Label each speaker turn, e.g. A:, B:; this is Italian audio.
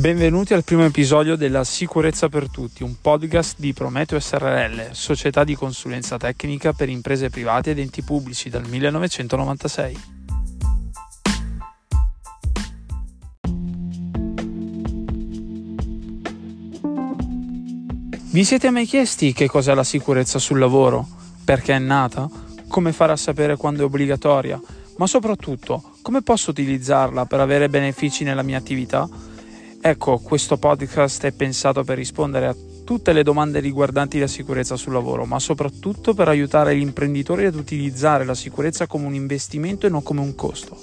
A: Benvenuti al primo episodio della Sicurezza per Tutti, un podcast di Prometeo SRL, società di consulenza tecnica per imprese private ed enti pubblici dal 1996. Vi siete mai chiesti che cos'è la sicurezza sul lavoro? Perché è nata? Come fare a sapere quando è obbligatoria? Ma soprattutto, come posso utilizzarla per avere benefici nella mia attività? Ecco, questo podcast è pensato per rispondere a tutte le domande riguardanti la sicurezza sul lavoro, ma soprattutto per aiutare gli imprenditori ad utilizzare la sicurezza come un investimento e non come un costo.